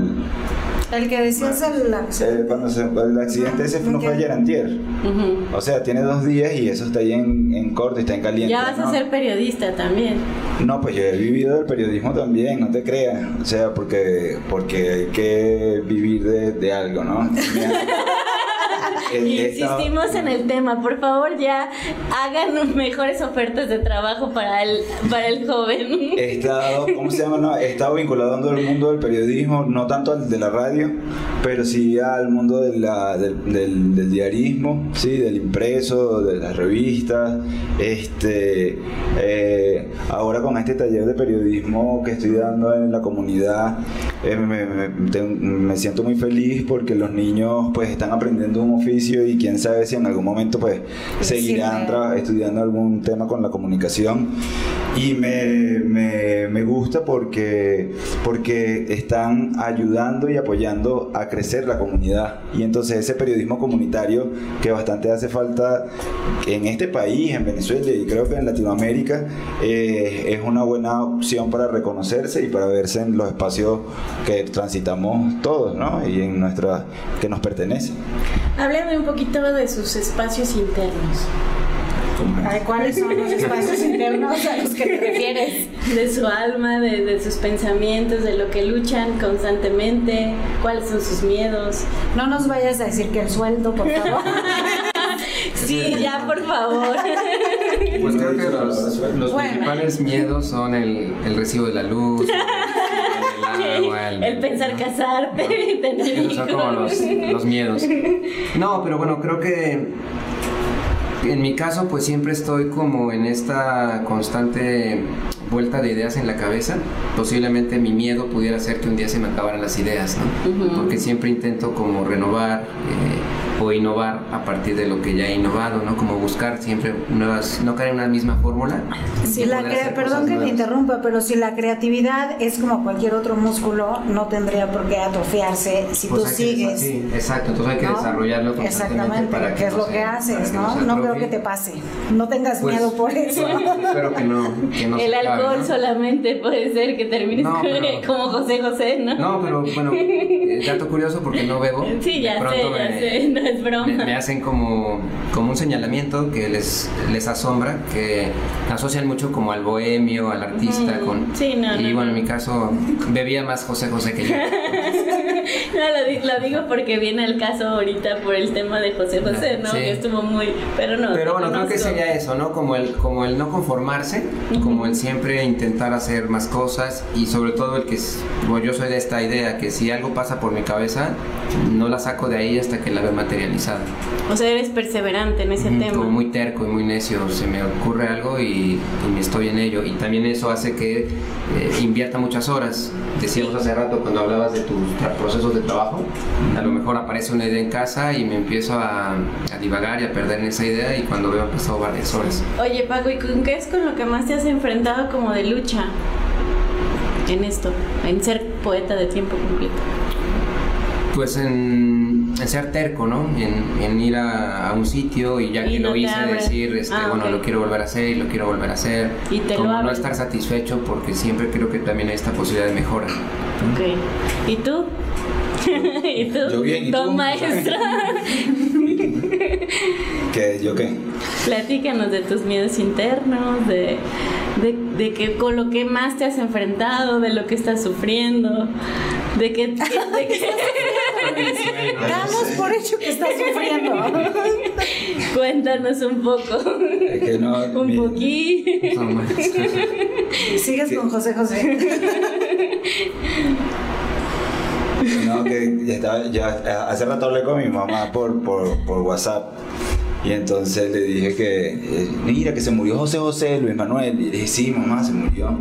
El que decías el cuando se- el accidente ese no fue ayer antier. Ujú. O sea, tiene dos días y eso está ahí en, en corto y está en caliente. Ya vas a ser periodista también. No, pues yo he vivido del periodismo también, no te creas. O sea, porque, porque hay que vivir de, de algo, ¿no? Insistimos en el tema, por favor ya hagan mejores ofertas de trabajo para el, para el joven. He estado, ¿cómo se llama? No, he estado vinculado al mundo del periodismo, no tanto al de la radio, pero sí al mundo de la- del, del- del diarismo, sí, del impreso, de las revistas. Este, eh, ahora con este taller de periodismo que estoy dando en la comunidad, eh, me, me- te- me siento muy feliz porque los niños pues están aprendiendo un oficio y quién sabe si en algún momento pues seguirán tra- estudiando algún tema con la comunicación. Y me, me- me gusta porque, porque están ayudando y apoyando a crecer la comunidad. Y entonces ese periodismo comunitario que bastante hace falta en este país, en Venezuela y creo que en Latinoamérica eh, es una buena opción para reconocerse y para verse en los espacios que transitamos todos ¿no? y en nuestra que nos pertenece. Háblame un poquito de sus espacios internos. ¿Cuáles son los espacios internos a los que te refieres? De su alma, de, de sus pensamientos, de lo que luchan constantemente, cuáles son sus miedos. No nos vayas a decir que el sueldo, por favor. Sí, ya, por favor. Pues creo que los, los Bueno. principales miedos son el, el recibo de la luz, el, pensar casarte, tener Esos son como los, los miedos. No, pero bueno, creo que en mi caso pues siempre estoy como en esta constante vuelta de ideas en la cabeza. Posiblemente mi miedo pudiera ser que un día se me acabaran las ideas, ¿no? Porque siempre intento como renovar eh, o innovar a partir de lo que ya he innovado, ¿no? Como buscar siempre nuevas, no caer en una misma fórmula. Si la perdón que me nuevas. interrumpa, pero si la creatividad es como cualquier otro músculo, no tendría por qué atrofiarse si Pues tú sigues. sí, exacto, entonces hay que ¿no? desarrollarlo constantemente Exactamente, para que es no lo se- que haces, que no ¿no? creo que te pase. No tengas Pues, miedo por eso. Espero que no. Que no El se alcohol ¿no? solamente puede ser que termines No, pero- como José José, ¿no? No, pero bueno, eh, dato curioso porque no bebo. Sí, ya De pronto sé, ya me- sé, no es broma. Me, me hacen como, como un señalamiento que les, les asombra, que asocian mucho como al bohemio, al artista, Ujú. con... Sí, no, y no, bueno, no. en mi caso bebía más José José que yo. No, lo, lo digo porque viene el caso ahorita por el tema de José José, ¿no? Sí. Que estuvo muy... Pero no, Pero bueno, creo que sería eso, ¿no? Como el, como el no conformarse, como el siempre intentar hacer más cosas y sobre todo el que, bueno, yo soy de esta idea, que si algo pasa por mi cabeza, no la saco de ahí hasta que la veo materializada. O sea, eres perseverante en ese Ujú, tema. Como muy terco y muy necio, se me ocurre algo y, y estoy en ello. Y también eso hace que eh, invierta muchas horas. Decíamos hace rato cuando hablabas de tus procesos de trabajo, a lo mejor aparece una idea en casa y me empiezo a, a divagar y a perder en esa idea y cuando veo han pasado varias horas. Oye, Paco, ¿y con qué es con lo que más te has enfrentado como de lucha en esto? En ser poeta de tiempo completo. Pues en, en ser terco, ¿no? En, en ir a, a un sitio y ya Y que no lo hice decir, este, Ah, bueno, lo quiero volver a hacer y lo quiero volver a hacer. Y te lo Como no abren. estar satisfecho porque siempre creo que también hay esta posibilidad de mejora. Ok. ¿Y tú? ¿Y tú? Yo bien, ¿y tú? Don maestra. ¿Qué? ¿Yo qué? Platícanos de tus miedos internos, de, de, de que con lo que más te has enfrentado, de lo que estás sufriendo, de que... de que- Damos por hecho que estás sufriendo. cuéntanos un poco. Es que no, un mi- poquito. No. Sigues con José José. No, que ya estaba, ya hace rato hablé con mi mamá por, por, por WhatsApp y entonces le dije que, eh, mira, que se murió José José, Luis Manuel. Y le dije, sí, mamá, se murió.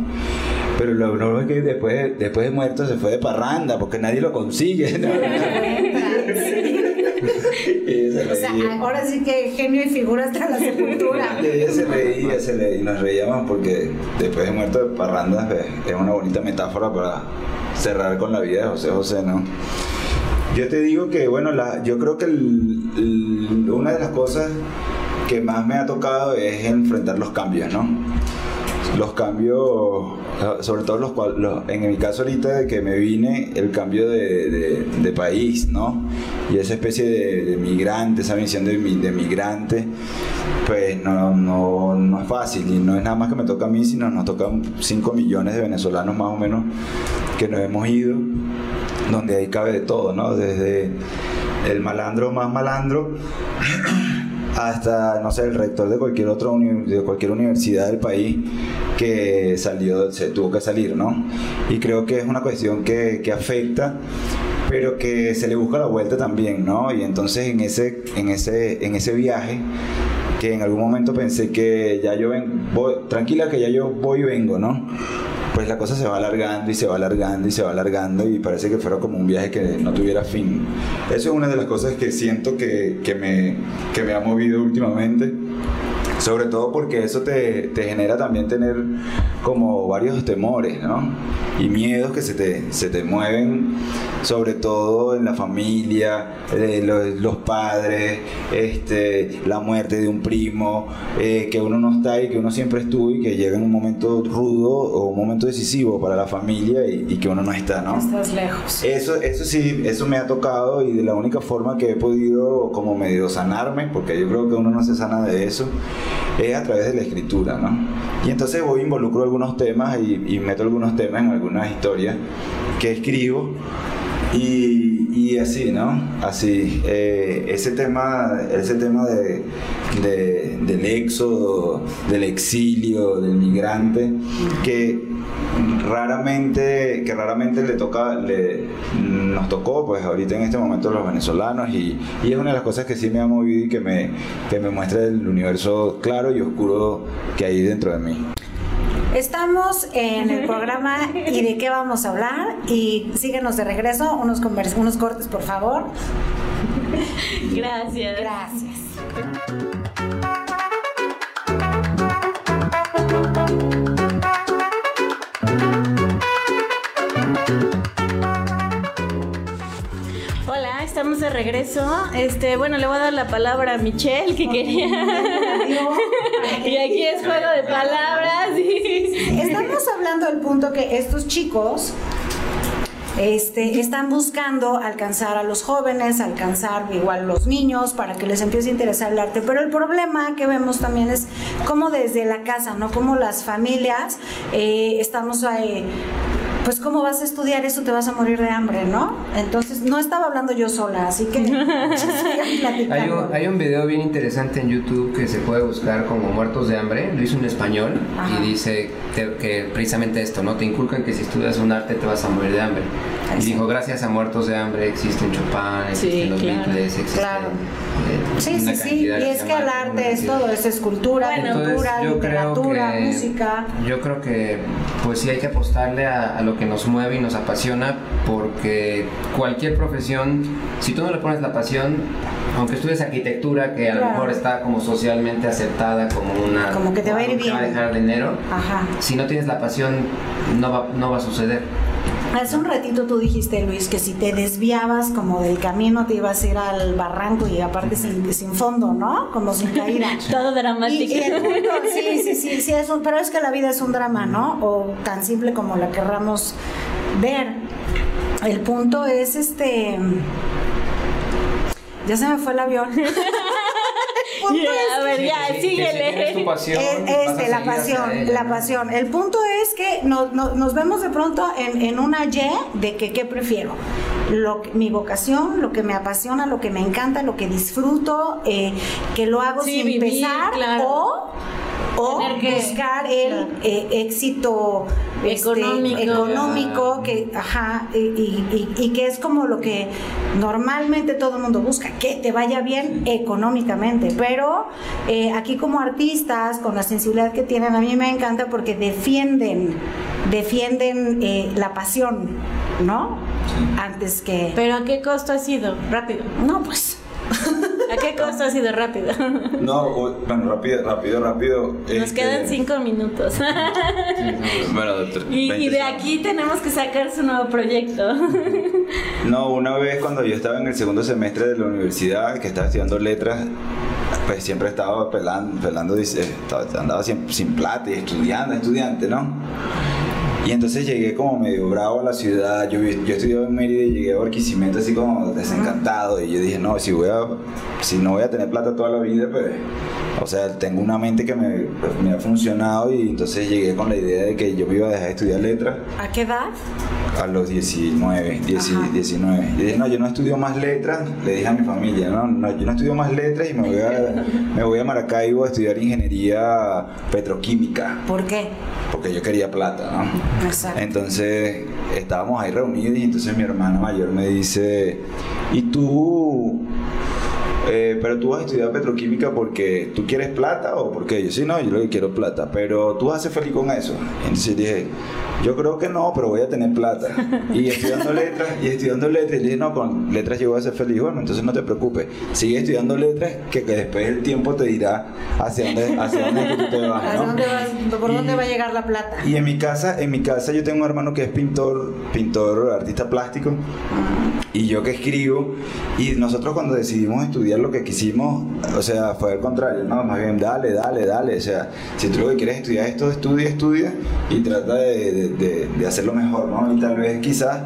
Pero lo bravo es que después, después de muerto se fue de parranda porque nadie lo consigue. ¿no? Y ella se O sea, reía. ahora sí que genio y figura hasta la sepultura. Y ella se reía, se reía, y nos reíamos porque después de muerto de parrandas es una bonita metáfora para cerrar con la vida de José José, ¿no? Yo te digo que, bueno, la, yo creo que una de las cosas que más me ha tocado es enfrentar los cambios, ¿no? Los cambios, sobre todo los, los- en mi caso ahorita de que me vine, el cambio de, país, ¿no? Y esa especie de, de migrante, esa misión de, de migrante, pues no, no, no es fácil y no es nada más que me toca a mí, sino nos tocan 5 millones de venezolanos más o menos que nos hemos ido, donde ahí cabe de todo, ¿no? Desde el malandro más malandro hasta, no sé, el rector de cualquier uni- de cualquier universidad del país que salió, se tuvo que salir, ¿no? Y creo que es una cuestión que, que afecta pero que se le busca la vuelta también, ¿no? Y entonces en ese, en ese, en ese viaje, que en algún momento pensé que ya yo ven, voy, tranquila que ya yo voy y vengo, ¿no? Pues la cosa se va alargando y se va alargando y se va alargando y parece que fuera como un viaje que no tuviera fin. Eso es una de las cosas que siento que, que me, que me ha movido últimamente. Sobre todo porque eso te, te, genera también tener como varios temores, ¿no? Y miedos que se te, se te mueven, sobre todo en la familia, eh, los, los, padres, este, la muerte de un primo, eh, que uno no está y que uno siempre estuvo y que llega en un momento rudo o un momento decisivo para la familia y, y que uno no está, ¿no? Estás lejos. Eso, eso sí, eso me ha tocado y de la única forma que he podido como medio sanarme, porque yo creo que uno no se sana de eso, es a través de la escritura, ¿no? Y entonces voy involucro algunos temas y, y meto algunos temas en algunas historias que escribo y, así, ¿no? Así, eh, ese tema, ese tema de, del éxodo, del exilio, del migrante, que raramente, que raramente le toca, le, nos tocó, pues ahorita en este momento los venezolanos, y, y, es una de las cosas que sí me ha movido y que me, que me muestra el universo claro y oscuro que hay dentro de mí. Estamos en el programa y de qué vamos a hablar y síguenos de regreso, unos, unos cortes por favor. Gracias. Gracias. Estamos de regreso. Este, bueno, le voy a dar la palabra a Michelle que quería. y aquí es juego de palabras. Y... Estamos hablando del punto que estos chicos este, están buscando alcanzar a los jóvenes, alcanzar igual los niños para que les empiece a interesar el arte. Pero el problema que vemos también es cómo desde la casa, ¿no? Como las familias eh, estamos ahí pues cómo vas a estudiar eso, te vas a morir de hambre, ¿no? Entonces, no estaba hablando yo sola, así que hay, un, hay un video bien interesante en YouTube que se puede buscar como Muertos de Hambre, lo hizo en español Ajá. y dice que, que, precisamente esto, ¿no? Te inculcan que si estudias un arte te vas a morir de hambre. Y dijo, gracias a Muertos de Hambre existen Chopin, existen sí, los claro. Beatles, existen... Claro. Eh, Sí, sí, sí, y es que el arte es todo, es escultura, Entonces, pintura, yo literatura, creo que, música. Yo creo que pues sí hay que apostarle a, a, lo que nos mueve y nos apasiona porque cualquier profesión, si tú no le pones la pasión, aunque estudies arquitectura, que a Claro. lo mejor está como socialmente aceptada como una... Como que te va a ir bien. va a dejar dinero, Ajá. si no tienes la pasión no va, no va a suceder. Hace un ratito tú dijiste, Luis, que si te desviabas como del camino te ibas a ir al barranco y aparte sin, sin fondo, ¿no? Como sin caída. Todo dramático. Y, y el punto, sí, sí, sí, sí, es un- pero es que la vida es un drama, ¿no? O tan simple como la querramos ver. El punto es este. Ya se me fue el avión. El punto Ya, es a ver, Que ya, si síguele. tu pasión, Eh, vas a este, la pasión, la pasión. El punto es que no- no- nos vemos de pronto en, en una Y de que qué prefiero. Lo, mi vocación, lo que me apasiona, lo que me encanta, lo que disfruto, eh, que lo hago Sí, sin vivir, pesar claro. o, o que- buscar el eh, éxito este, Económico. económico, que, ajá, y, y- y- y que es como lo que normalmente todo el mundo busca, que te vaya bien económicamente. Pero eh, aquí como artistas, con la sensibilidad que tienen, a mí me encanta porque defienden, defienden eh, la pasión, ¿no? Antes que... Pero ¿a qué costo ha sido? Rápido. No, pues... ¿A qué costo ha sido rápido? No, bueno, rápido, rápido, rápido. Nos este, quedan cinco minutos. Bueno, y, 20 y de aquí tenemos que sacar su nuevo proyecto. No, una vez cuando yo estaba en el segundo semestre de la universidad, que estaba estudiando letras, pues siempre estaba pelando, pelando andaba siempre sin plata y estudiando, estudiante, ¿no? Y entonces llegué como medio bravo a la ciudad, yo, yo estudiaba en Mérida y llegué a Barquisimeto así como desencantado y yo dije, no, si, voy a, si no voy a tener plata toda la vida, pues, o sea, tengo una mente que me, pues, me ha funcionado y entonces llegué con la idea de que yo me iba a dejar de estudiar letras ¿A qué edad? a los 19, 10 Ajá. 19. Y dije, no, yo no estudio más letras, le dije a mi familia, no, no, yo no estudio más letras y me voy a, me voy a Maracaibo a estudiar ingeniería petroquímica, ¿Por qué? porque yo quería plata, ¿no? Exacto. Entonces estábamos ahí reunidos y entonces mi hermana mayor me dice, ¿y tú eh, pero tú vas a estudiar petroquímica porque tú quieres plata o porque yo sí, no, yo lo que quiero plata, pero tú vas a ser feliz con eso. Entonces dije, yo creo que no, pero voy a tener plata. Y estudiando letras, y estudiando letras, y dije, no, con letras yo voy a ser feliz. Bueno, entonces no te preocupes, sigue estudiando letras, que, que después el tiempo te dirá hacia dónde, hacia dónde es que tú te vas. ¿Hacia ¿no? dónde vas- ¿Por dónde Y- va a llegar la plata? Y en mi casa, en mi casa yo tengo un hermano que es pintor, pintor, artista plástico, y yo que escribo, y nosotros cuando decidimos estudiar lo que quisimos, o sea, fue al contrario, no, más bien dale, dale, dale, o sea, si tú lo que quieres estudiar esto, estudia, estudia, y trata de, hacerlo mejor, ¿no? Y tal vez quizás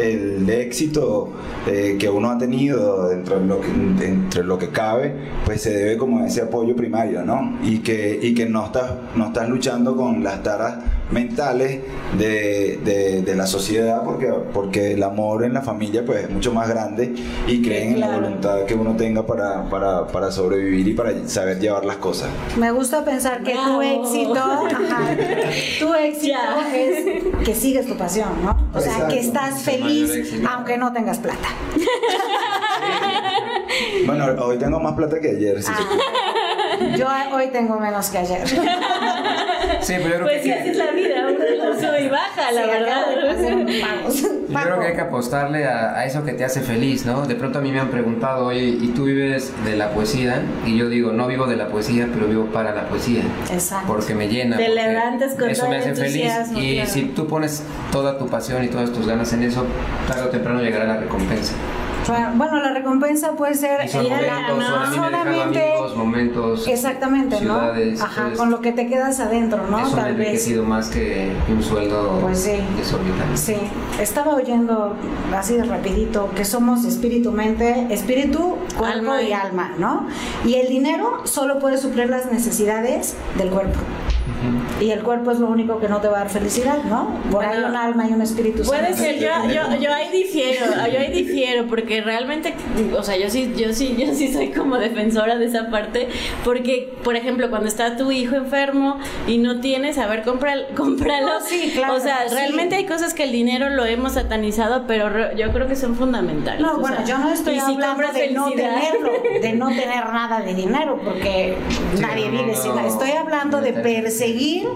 el éxito eh, que uno ha tenido dentro de lo que, dentro de lo que cabe, pues se debe como a ese apoyo primario, ¿no? Y que, y que no, estás, no estás luchando con las taras mentales de, de- de la sociedad porque, porque el amor en la familia pues es mucho más grande y creen en la Claro. voluntad que uno tenga para, para, para sobrevivir y para saber llevar las cosas. Me gusta pensar que tu Bravo. éxito, ajá, tu éxito Ya. es que sigues tu pasión, ¿no? O sea, Exacto. que estás Es el feliz aunque no tengas plata. Bueno, hoy tengo más plata que ayer. Ah, yo hoy tengo menos que ayer. Sí, pero yo creo Pues sí, que... así es la vida, uno sube y baja, la Sí, verdad. Yo creo que hay que apostarle a, a eso que te hace feliz, ¿no? De pronto a mí me han preguntado, oye, ¿y tú vives de la poesía? Y yo digo, no vivo de la poesía, pero vivo para la poesía. Exacto. Porque me llena. Te levantas con Eso me hace feliz. Y claro. si tú pones toda tu pasión y todas tus ganas en eso, tarde o temprano llegará la recompensa. Bueno, la recompensa puede ser ir a la- dejan solamente amigos, momentos, Exactamente, ¿no? Ajá, entonces, con lo que te quedas adentro, ¿no? Eso me ha Tal vez. más que un sueldo Pues sí. desorbitante. Sí, estaba oyendo así de rapidito que somos espíritu, mente, espíritu, cuerpo Alma y y- alma, ¿no? Y el dinero solo puede suplir las necesidades del cuerpo. Y el cuerpo es lo único que no te va a dar felicidad, ¿no? Por ahí Bueno, un alma y un espíritu. Puede ser, yo, yo, yo ahí difiero, yo ahí difiero, porque realmente, o sea, yo sí, yo sí, yo sí soy como defensora de esa parte, porque, por ejemplo, cuando está tu hijo enfermo y no tienes, a ver, compra- cómpralo. No, sí, claro, O sea, sí. realmente hay cosas que el dinero lo hemos satanizado, pero yo creo que son fundamentales. No, bueno, sea, yo no estoy si hablando de no tenerlo, de no tener nada de dinero, porque Sí, nadie no, vive no, sin. Estoy hablando de No, perseguir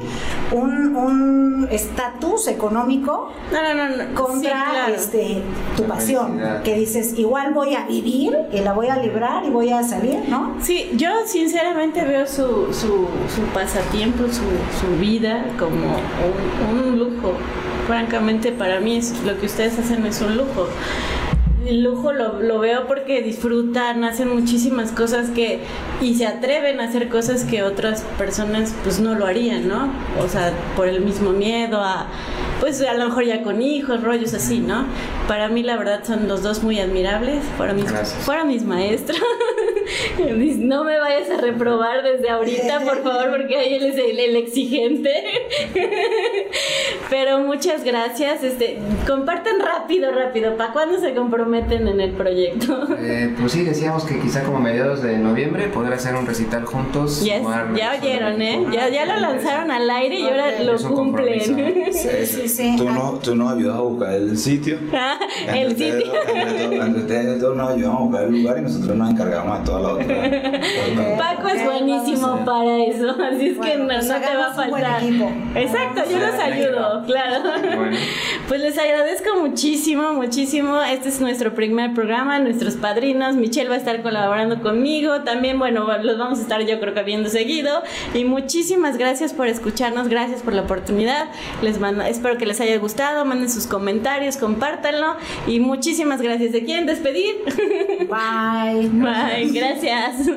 un un estatus económico No, no, no, no. contra Sí, claro. este tu pasión, que dices, igual voy a vivir y la voy a librar y voy a salir, ¿no? Sí, yo sinceramente veo su, su, su pasatiempo, su, su vida como un, un lujo. Francamente, para mí es, lo que ustedes hacen es un lujo. El lujo lo, lo veo porque disfrutan, hacen muchísimas cosas que y se atreven a hacer cosas que otras personas pues no lo harían, ¿no? O sea, por el mismo miedo a pues a lo mejor ya con hijos, rollos así, ¿no? Para mí la verdad son los dos muy admirables, fueron mis, Gracias. fueron mis maestros. No me vayas a reprobar desde ahorita, por favor, porque ahí él es el, el exigente. Pero muchas gracias. Este, compartan rápido, rápido. ¿Para cuándo se comprometen en el proyecto? Eh, pues sí, decíamos que quizá como mediados de noviembre poder hacer un recital juntos. Yes, ya oyeron, ¿eh? Ya, ya lo lanzaron al aire y ahora Ok. lo cumplen. Sí, sí, sí. Tú, nos, tú nos ayudas a buscar el sitio. Ah, el sitio. entre ustedes dos nos ayudan a buscar el lugar y nosotros nos encargamos de toda la otra. Paco es buenísimo para eso, así es que Bueno, no, pues no te va a faltar. Exacto, yo los ayudo, claro. Bueno. Pues les agradezco muchísimo, muchísimo. Este es nuestro primer programa, nuestros padrinos. Michelle va a estar colaborando conmigo. También, bueno, los vamos a estar yo creo que viendo seguido. Y muchísimas gracias por escucharnos, gracias por la oportunidad. Les mando, espero que les haya gustado. Manden sus comentarios, compártanlo. Y muchísimas gracias. ¿Se quieren despedir? Bye. Bye, gracias.